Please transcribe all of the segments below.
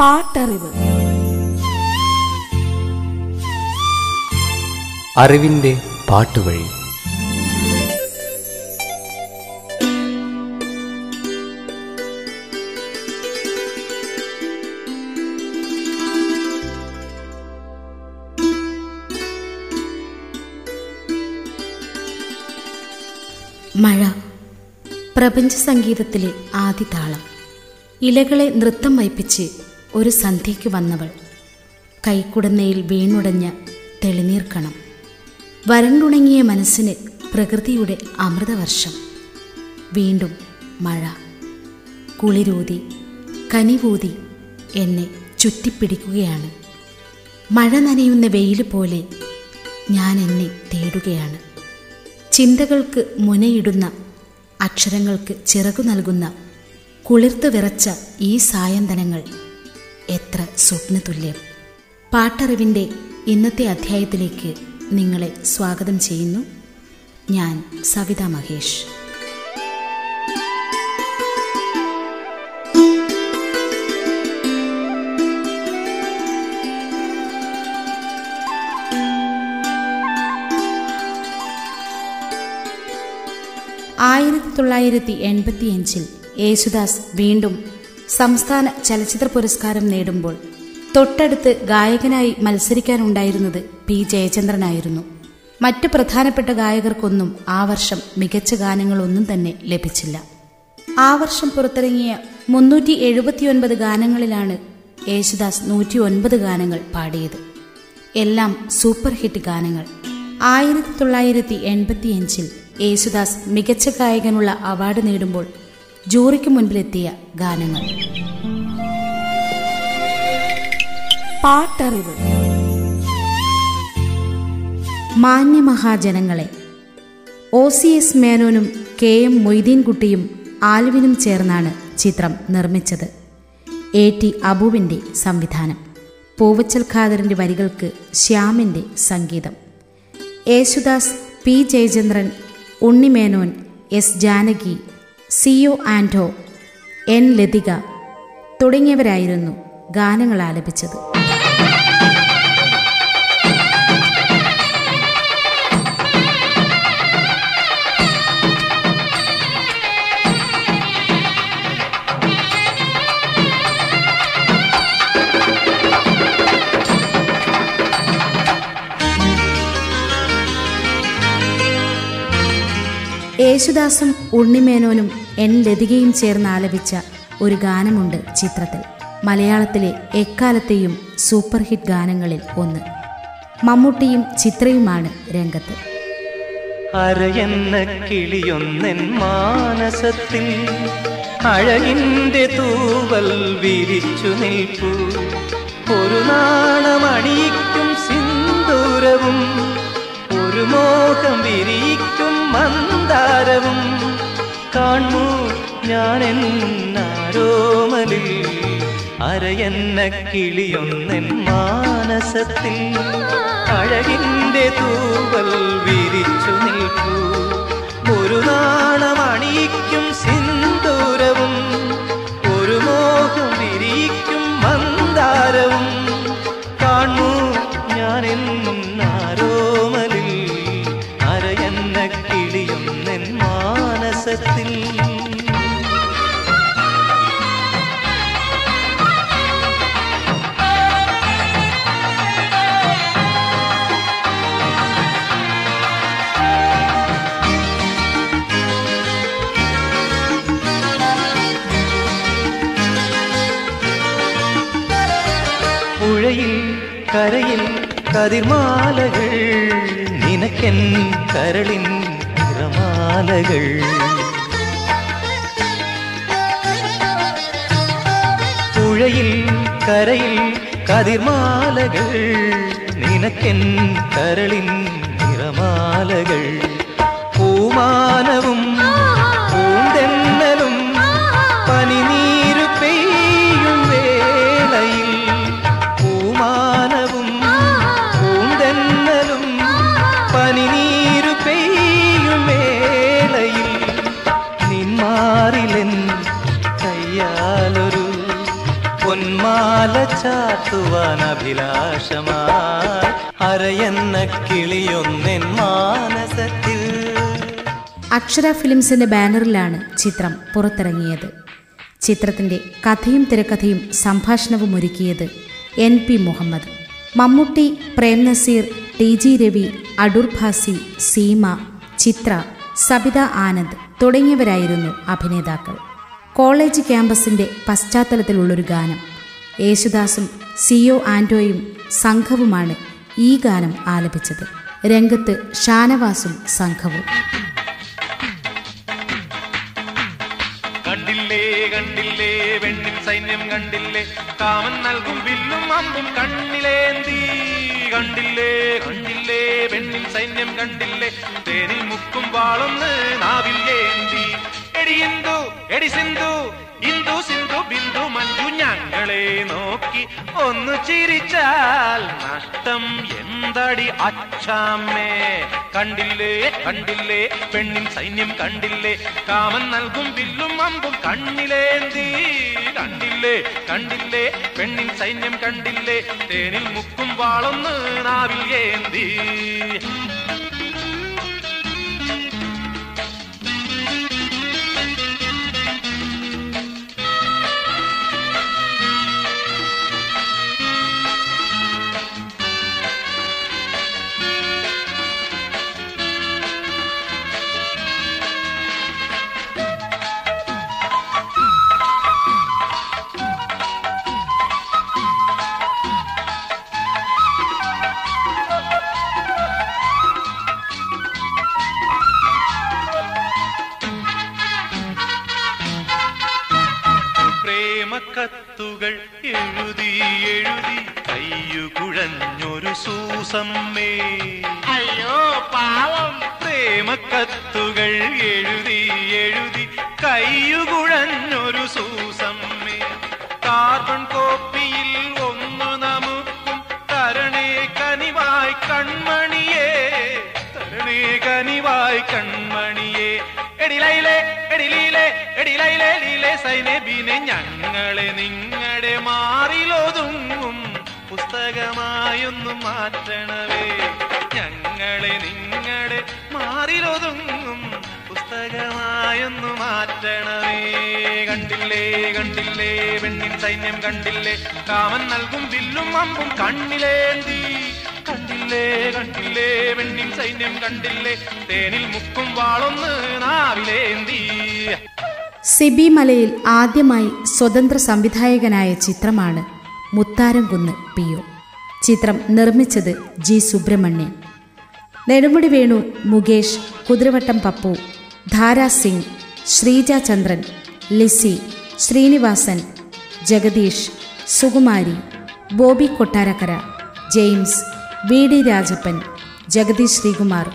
പാട്ടറിവ്. അറിവിന്റെ പാട്ടുവഴി. മഴ. പ്രപഞ്ച സംഗീതത്തിലെ ആദ്യ താളം ഇലകളെ നൃത്തം വയ്പ്പിച്ച് ഒരു സന്ധ്യയ്ക്ക് വന്നവൾ കൈക്കുടന്നയിൽ വീണുടഞ്ഞ തെളിനീർക്കണം. വരണ്ടുണങ്ങിയ മനസ്സിന് പ്രകൃതിയുടെ അമൃതവർഷം. വീണ്ടും മഴ. കുളിരൂതി കനിവൂതി എന്നെ ചുറ്റിപ്പിടിക്കുകയാണ്. മഴ നനയുന്ന വെയിൽ പോലെ ഞാൻ എന്നെ തേടുകയാണ്. ചിന്തകൾക്ക് മുനയിടുന്ന അക്ഷരങ്ങൾക്ക് ചിറകു നൽകുന്ന കുളിർത്ത് വിറച്ച ഈ സായന്തനങ്ങൾ എത്ര സ്വപ്നതുല്യം. പാട്ടറിവിന്റെ ഇന്നത്തെ അധ്യായത്തിലേക്ക് നിങ്ങളെ സ്വാഗതം ചെയ്യുന്നു. ഞാൻ സവിത മഹേഷ്. ആയിരത്തി തൊള്ളായിരത്തി എൺപത്തിയഞ്ചിൽ യേശുദാസ് വീണ്ടും സംസ്ഥാന ചലച്ചിത്ര പുരസ്കാരം നേടുമ്പോൾ തൊട്ടടുത്ത് ഗായകനായി മത്സരിക്കാനുണ്ടായിരുന്നത് പി ജയചന്ദ്രനായിരുന്നു. മറ്റു പ്രധാനപ്പെട്ട ഗായകർക്കൊന്നും ആ വർഷം മികച്ച ഗാനങ്ങളൊന്നും തന്നെ ലഭിച്ചില്ല. ആ വർഷം പുറത്തിറങ്ങിയ മുന്നൂറ്റി എഴുപത്തിയൊൻപത് ഗാനങ്ങളിലാണ് യേശുദാസ് നൂറ്റി ഒൻപത് ഗാനങ്ങൾ പാടിയത്. എല്ലാം സൂപ്പർ ഹിറ്റ് ഗാനങ്ങൾ. ആയിരത്തി തൊള്ളായിരത്തി എൺപത്തിയഞ്ചിൽ യേശുദാസ് മികച്ച ഗായകനുള്ള അവാർഡ് നേടുമ്പോൾ ജൂറിക്ക് മുൻപിലെത്തിയ ഗാനങ്ങൾ. പാട്ടറിവ്. മാന്യമഹാജനങ്ങളെ. ഒ സി എസ് മേനോനും കെ എം മൊയ്തീൻകുട്ടിയും ആൽവിനും ചേർന്നാണ് ചിത്രം നിർമ്മിച്ചത്. എ ടി അബുവിന്റെ സംവിധാനം. പൂവച്ചൽ ഖാദറിന്റെ വരികൾക്ക് ശ്യാമിന്റെ സംഗീതം. Yesudas P Jayachandran Unni Menon S Janaki C O Anto N Lathika തുടങ്ങിയവരായിരുന്നു ഗാനങ്ങൾ ആലപിച്ചത്. യേശുദാസും ഉണ്ണിമേനോനും എൻ ലതികയും ചേർന്ന് ആലപിച്ച ഒരു ഗാനമുണ്ട് ചിത്രത്തിൽ. മലയാളത്തിലെ എക്കാലത്തെയും സൂപ്പർ ഹിറ്റ് ഗാനങ്ങളിൽ ഒന്ന്. മമ്മൂട്ടിയും ചിത്രയുമാണ് രംഗത്ത്. അരയെന്ന തൂവൽ വിരിച്ചു നിൽപ്പു. ഒരു നാണമണിയിക്കും സിന്ദൂരവും മോഹം വിരിക്കും മന്ദാരവും. കാണൂ ഞാൻ എന്നാരോമലിൽ അരയെന്ന കിളിയൊന്നെൻ മാനസത്തിൽ. അഴകിന്റെ തൂവൽ വിരിച്ചു கிளையில் கரையில் கதிர்மாலைகள் நினக்கென் கரளின் திறமாலைகள் புழையில் கரையில் கதிர்மாலைகள் நினக்கென் கரளின் நிறமாலைகள். பூமானவும் അഭിലാഷമായി അരയെന്ന കിളിയൊന്നെൻ മാനസത്തിൽ. അക്ഷര ഫിലിംസിന്റെ ബാനറിലാണ് ചിത്രം പുറത്തിറങ്ങിയത്. ചിത്രത്തിന്റെ കഥയും തിരക്കഥയും സംഭാഷണവും ഒരുക്കിയത് N P Muhammad. Mammootty Prem Nazir T G Ravi Adoor Bhasi Seema Chithra Sabitha Anand തുടങ്ങിയവരായിരുന്നു അഭിനേതാക്കൾ. കോളേജ് ക്യാമ്പസിന്റെ പശ്ചാത്തലത്തിലുള്ളൊരു ഗാനം യേശുദാസും സിഒ ആന്റോയും സംഘവുമാണ് ഈ ഗാനം ആലപിച്ചത്. രംഗത്ത് ഷാനവാസും സംഘവും. കണ്ടില്ലേ കണ്ടില്ലേ വെണ്ണിൻ സൈന്യം കണ്ടില്ലേ കാമൻ നൽകും കണ്ടില്ലേ കണ്ടില്ലേ സൈന്യം കണ്ടില്ലേ തേനിൽ മുക്കും വാളൊന്ന് നാവിൽ എടി ഇന്ദു എടി സിന്ധു സിന്ധു ബിന്ദു മഞ്ജു ഞങ്ങളെ നോക്കി ഒന്ന് ചിരിച്ചാൽ നഷ്ടം എന്തടി അച്ഛാമ്മേ? കണ്ടില്ലേ കണ്ടില്ലേ പെണ്ണിൻ സൈന്യം കണ്ടില്ലേ? കാമൻ നൽകും വില്ലും അമ്പും കണ്ണിലേന്തി. കണ്ടില്ലേ കണ്ടില്ലേ പെണ്ണിൻ സൈന്യം കണ്ടില്ലേ? തേനിൽ മുക്കും വാളൊന്ന് നാവിൽ ഏന്തി. സൈനബിനെ ഞങ്ങളെ നിങ്ങളുടെ മാറിലൊതുങ്ങും. പുസ്തകമായൊന്നു മാറ്റണവേ ഞങ്ങളെ നിങ്ങളുടെ മാറിലൊതുങ്ങും. പുസ്തകമായൊന്നു മാറ്റണവേ കണ്ടില്ലേ കണ്ടില്ലേ പെണ്ണിൻ സൈന്യം കണ്ടില്ലേ. കാമൻ നൽകും വില്ലും അമ്പും കണ്ണിലേന്തി. കണ്ടില്ലേ കണ്ടില്ലേ വെണ്ണിൻ സൈന്യം കണ്ടില്ലേ തേനിൽ മുക്കും വാളൊന്ന് നാവിലേന്തി. സിബി മലയിൽ ആദ്യമായി സ്വതന്ത്ര സംവിധായകനായ ചിത്രമാണ് മുത്താരംകുന്ന് പി ഒ ചിത്രം നിർമ്മിച്ചത് G Subrahmanyan. Nedumudi Venu Mukesh Kuthiravattam Pappu Dhara Singh Sreeja Chandran Lissy Sreenivasan Jagadish Sukumari Bobby Kottarakkara James V D Rajappan Jagadish Sreekumar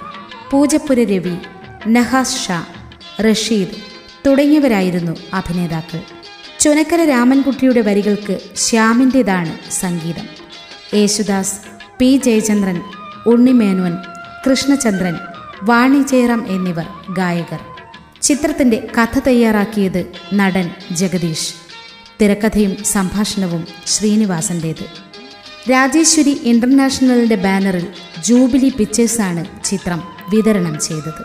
Poojappura Ravi Nahas Shah Rasheed തുടങ്ങിയവരായിരുന്നു അഭിനേതാക്കൾ. ചുനക്കര രാമൻകുട്ടിയുടെ വരികൾക്ക് ശ്യാമിന്റെതാണ് സംഗീതം. യേശുദാസ് പി ജയചന്ദ്രൻ ഉണ്ണിമേനോൻ കൃഷ്ണചന്ദ്രൻ വാണി ജയറാം എന്നിവർ ഗായകർ. ചിത്രത്തിന്റെ കഥ തയ്യാറാക്കിയത് നടൻ ജഗദീഷ്. തിരക്കഥയും സംഭാഷണവും ശ്രീനിവാസന്റേത്. രാജേശ്വരി ഇന്റർനാഷണലിന്റെ ബാനറിൽ ജൂബിലി പിക്ചേഴ്സാണ് ചിത്രം വിതരണം ചെയ്തത്.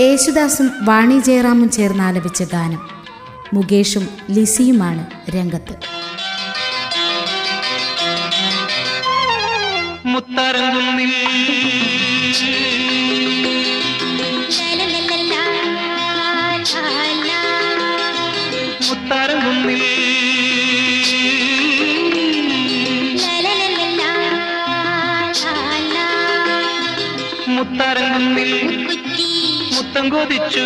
യേശുദാസും വാണി ജയറാമും ചേർന്ന് ആലപിച്ച ഗാനം മുകേഷും ലിസിയുമാണ് രംഗത്ത്. മുത്തരങ്കുന്നിൽ മുത്തരങ്കുന്നിൽ മുത്തരങ്കുന്നിൽ മുത്തം കൊതിച്ചു.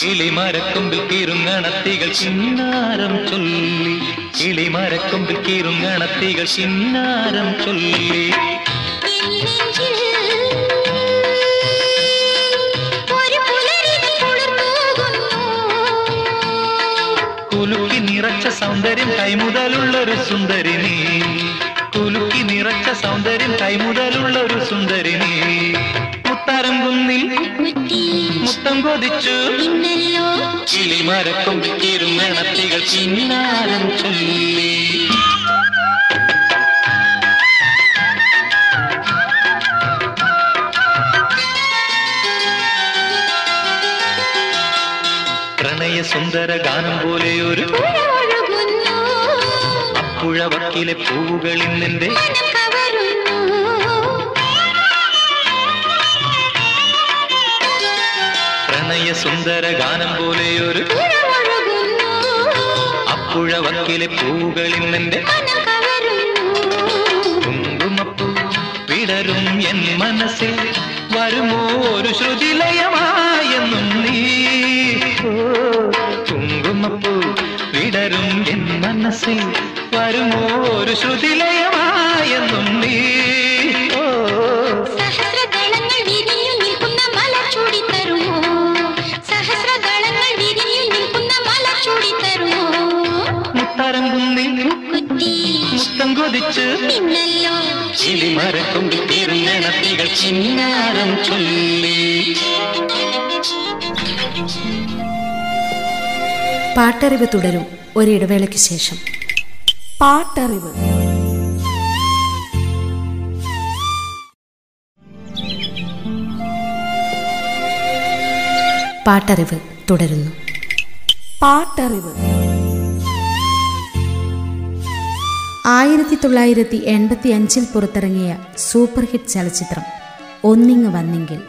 കിളിമരക്കൊമ്പിൽ കീറുങ്ങണത്തികൾ ചിന്നാരം ചൊല്ലി. കിളിമരക്കൊമ്പിൽ കീറുങ്ങണത്തികൾ ചിന്നാരം ചൊല്ലി. കുലുക്കി നിറച്ച സൗന്ദര്യം കൈമുതലുള്ളൊരു സുന്ദരി നീ കുലുക്കി നിറച്ച സൗന്ദര്യം കൈമുതലുള്ളൊരു കൊതിച്ചു കിളിമരക്കൊമ്പിൽ ഇരുമണത്തികൾ ചിന്നാരം ചൊല്ലി. പ്രണയ സുന്ദര ഗാനം പോലെ ഒരു അപ്പുഴ വക്കിലെ പൂവുകളിൽ നിന്റെ പ്രണയ സുന്ദര ഗാനം പോലെ ഒരു അപ്പുഴ വക്കിലെ കവരുന്നു കുങ്കുമപ്പൂ പിടരും എൻ മനസ്സിൽ വരുമോ ഒരു ശ്രുതിലയമായെന്നും നീ. കുങ്കുമപ്പൂ പിടരും എൻ മനസ്സിൽ വരുമോ ഒരു ശ്രുതിലയമായെന്നും ചിലിമരക്കൊമ്പിൽ തിരുനടത്തികൾ ചിന്നാരം ചൊല്ലി. പാട്ടറിവ് തുടരും ഒരിടവേളയ്ക്ക് ശേഷം. പാട്ടറിവ്. പാട്ടറിവ് തുടരുന്നു. പാട്ടറിവ്. ആയിരത്തി തൊള്ളായിരത്തി എൺപത്തി അഞ്ചിൽ പുറത്തിറങ്ങിയ സൂപ്പർ ഹിറ്റ് ചലച്ചിത്രം ഒന്നിങ് വന്നെങ്കിൽ.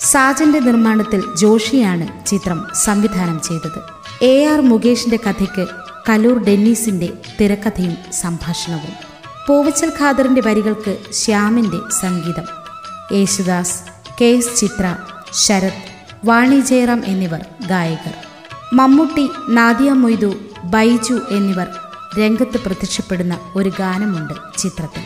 സാജന്റെ നിർമ്മാണത്തിൽ ജോഷിയാണ് ചിത്രം സംവിധാനം ചെയ്തത്. എ ആർ മുകേഷിന്റെ കഥയ്ക്ക് കലൂർ ഡെന്നീസിന്റെ തിരക്കഥയും സംഭാഷണവും. പൂവച്ചൽ ഖാദറിന്റെ വരികൾക്ക് ശ്യാമിന്റെ സംഗീതം. യേശുദാസ് കെ എസ് ചിത്ര ശരത് വാണി ജയറാം എന്നിവർ ഗായകർ. മമ്മൂട്ടി നാദിയ മൊയ്തു ബൈജു എന്നിവർ രംഗത്ത് പ്രത്യക്ഷപ്പെടുന്ന ഒരു ഗാനമുണ്ട് ചിത്രത്തിൽ.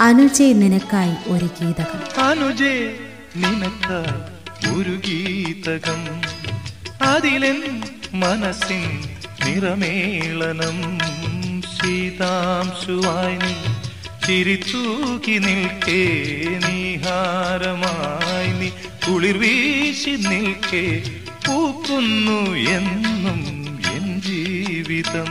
അനുജയ് നിനക്കായി ഒരു ഗീതകം. അനുജേ നിനക്കായി ഒരു ഗീതകം. അതിലെൻ മനസ്സിൻ നിറമേളനം. ശീതാംശുവായി ചിരിത്തൂക്കി നിൽക്കേ നീഹാരമായി നീ കുളിർ വീശി നിൽക്കേ പൂക്കുന്നു എന്നും എൻ ജീവിതം.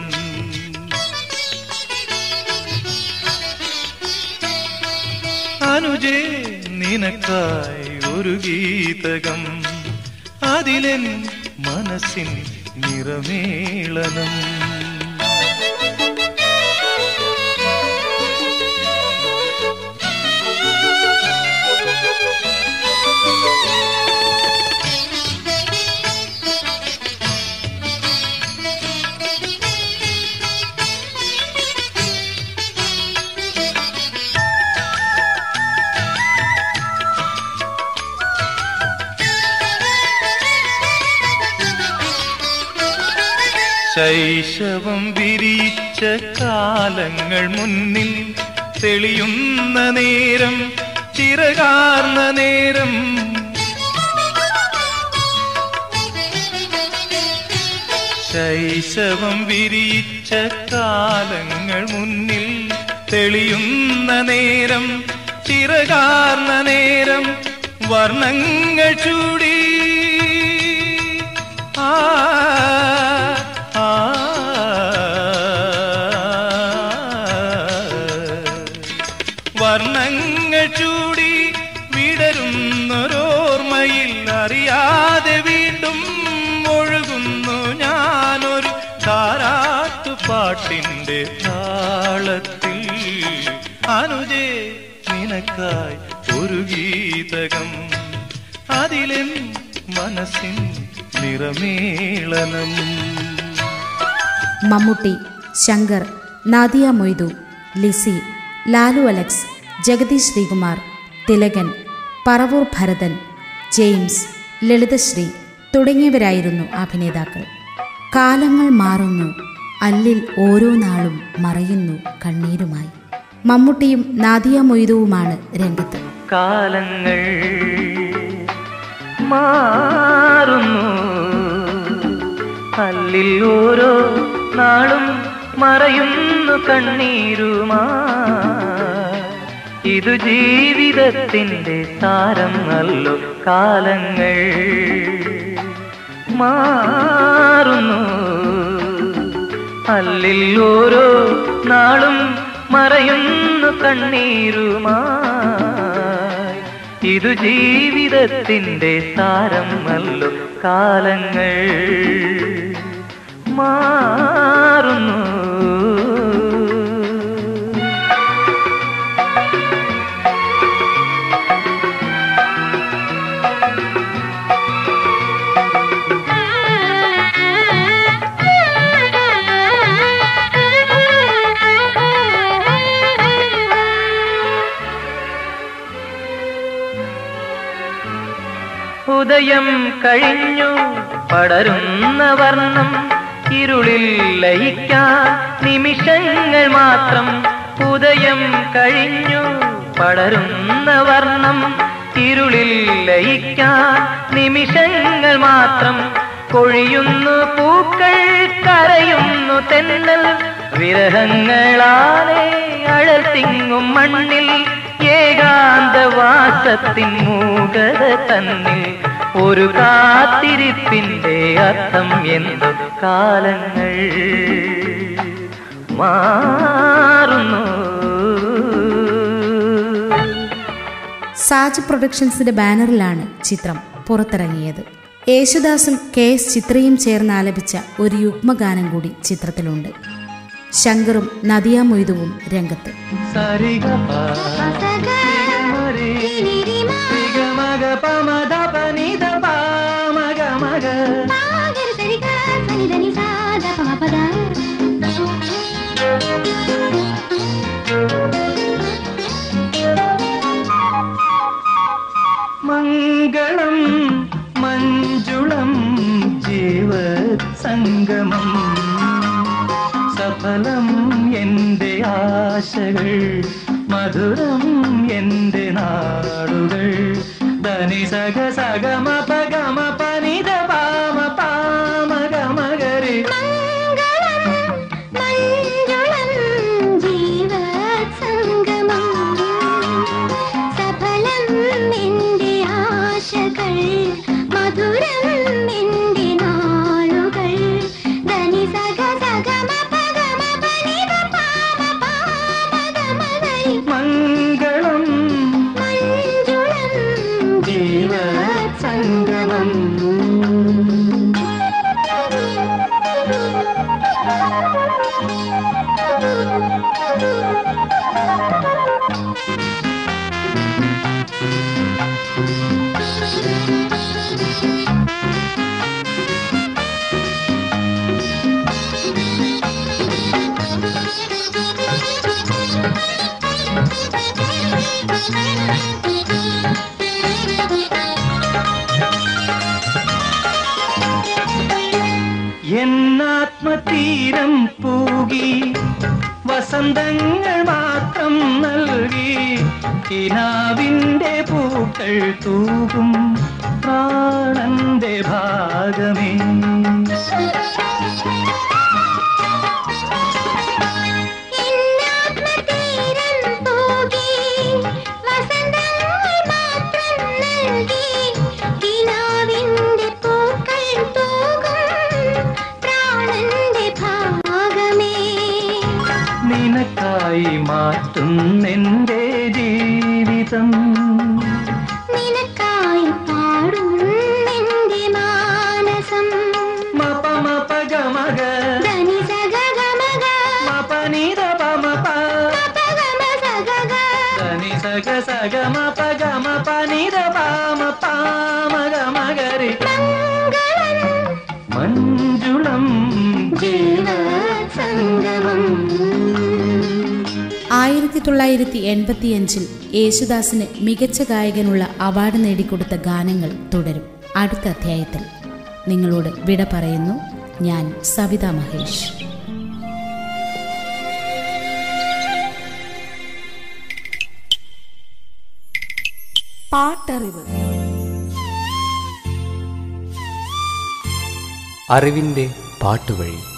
അനുജേ നിനക്കായി ഒരു ഗീതകം അതിലെൻ മനസ്സിൻ നിറമേളനം. ശൈശവം വിരിച്ച കാലങ്ങൾ മുന്നിൽ തെളിയുന്ന നേരം ചിറകാർന്ന നേരം. ശൈശവം വിരിച്ച കാലങ്ങൾ മുന്നിൽ തെളിയുന്ന നേരം ചിറകാർന്ന നേരം. വർണങ്ങൾ ചൂടി. ആ മനസ്സിൻ നിറമേളനം. മമ്മൂട്ടി ശങ്കർ നാദിയ മൊയ്തു ലിസി ലാലു അലക്സ് ജഗദീഷ് ശ്രീകുമാർ തിലകൻ പറവൂർ ഭരതൻ ജെയിംസ് ലളിതശ്രീ തുടങ്ങിയവരായിരുന്നു അഭിനേതാക്കൾ. കാലങ്ങൾ മാറുന്നു അല്ലിൽ ഓരോ നാളും മറയുന്നു കണ്ണീരുമായി. മമ്മൂട്ടിയും നാദിയ മൊയ്തുവുമാണ് രംഗത്ത്. കാലങ്ങൾ മാറുന്നു. അല്ലിൽ ഓരോ നാളും മറയുന്നു കണ്ണീരുമാ ഇതു ജീവിതത്തിന്റെ താരം നല്ലോ കാലങ്ങൾ. മാറുന്നു. അല്ലിൽ ഓരോ നാളും മറയുന്നു കണ്ണീരുമായി ഇതു ജീവിതത്തിന്റെ സാരമല്ലോ കാലങ്ങൾ മാറുന്നു. ഉദയം കഴിഞ്ഞു പടരുന്ന വർണം ഇരുളിൽ ലയിക്കാൻ നിമിഷങ്ങൾ മാത്രം ഉദയം കഴിഞ്ഞു പടരുന്ന വർണം ഇരുളിൽ ലയിക്കാൻ നിമിഷങ്ങൾ മാത്രം കൊഴിയുന്നു പൂക്കൾ കരയുന്നു തെന്നൽ വിരഹങ്ങളാലെ അഴൽ തിങ്ങും മണ്ണിൽ ഏകാന്തവാസത്തിൻ മൂകത തന്നിൽ ഒരു കാത്തിരിപ്പിന്റെ അർത്ഥം എന്തു കാലങ്ങൾ മാറുന്നു. സാജ് പ്രൊഡക്ഷൻസിന്റെ ബാനറിലാണ് ചിത്രം പുറത്തിറങ്ങിയത്. യേശുദാസും കെ എസ് ചിത്രയും ചേർന്ന് ആലപിച്ച ഒരു യുഗ്മഗാനം കൂടി ചിത്രത്തിലുണ്ട്. ശങ്കറും നദിയ മൊയ്തുവും രംഗത്ത്. സരിഗ सागर വസന്തങ്ങൾ മാത്രം നൽകി കിനാവിന്റെ പൂക്കൾ തൂകും പ്രാണന്റെ ഭാഗമേ. സഗ പഗമ പനിത പാമ ഗമഗരി. മംഗളം മഞ്ജുളം. ജീവ സംഗമം ആയിരത്തി തൊള്ളായിരത്തി എൺപത്തിയഞ്ചിൽ യേശുദാസിന് മികച്ച ഗായകനുള്ള അവാർഡ് നേടിക്കൊടുത്ത ഗാനങ്ങൾ തുടരും. അടുത്ത അധ്യായത്തിൽ നിങ്ങളോട് വിട പറയുന്നു. ഞാൻ സവിതാ മഹേഷ്. പാട്ടറിവ്. അറിവിന്റെ പാട്ടുവഴി.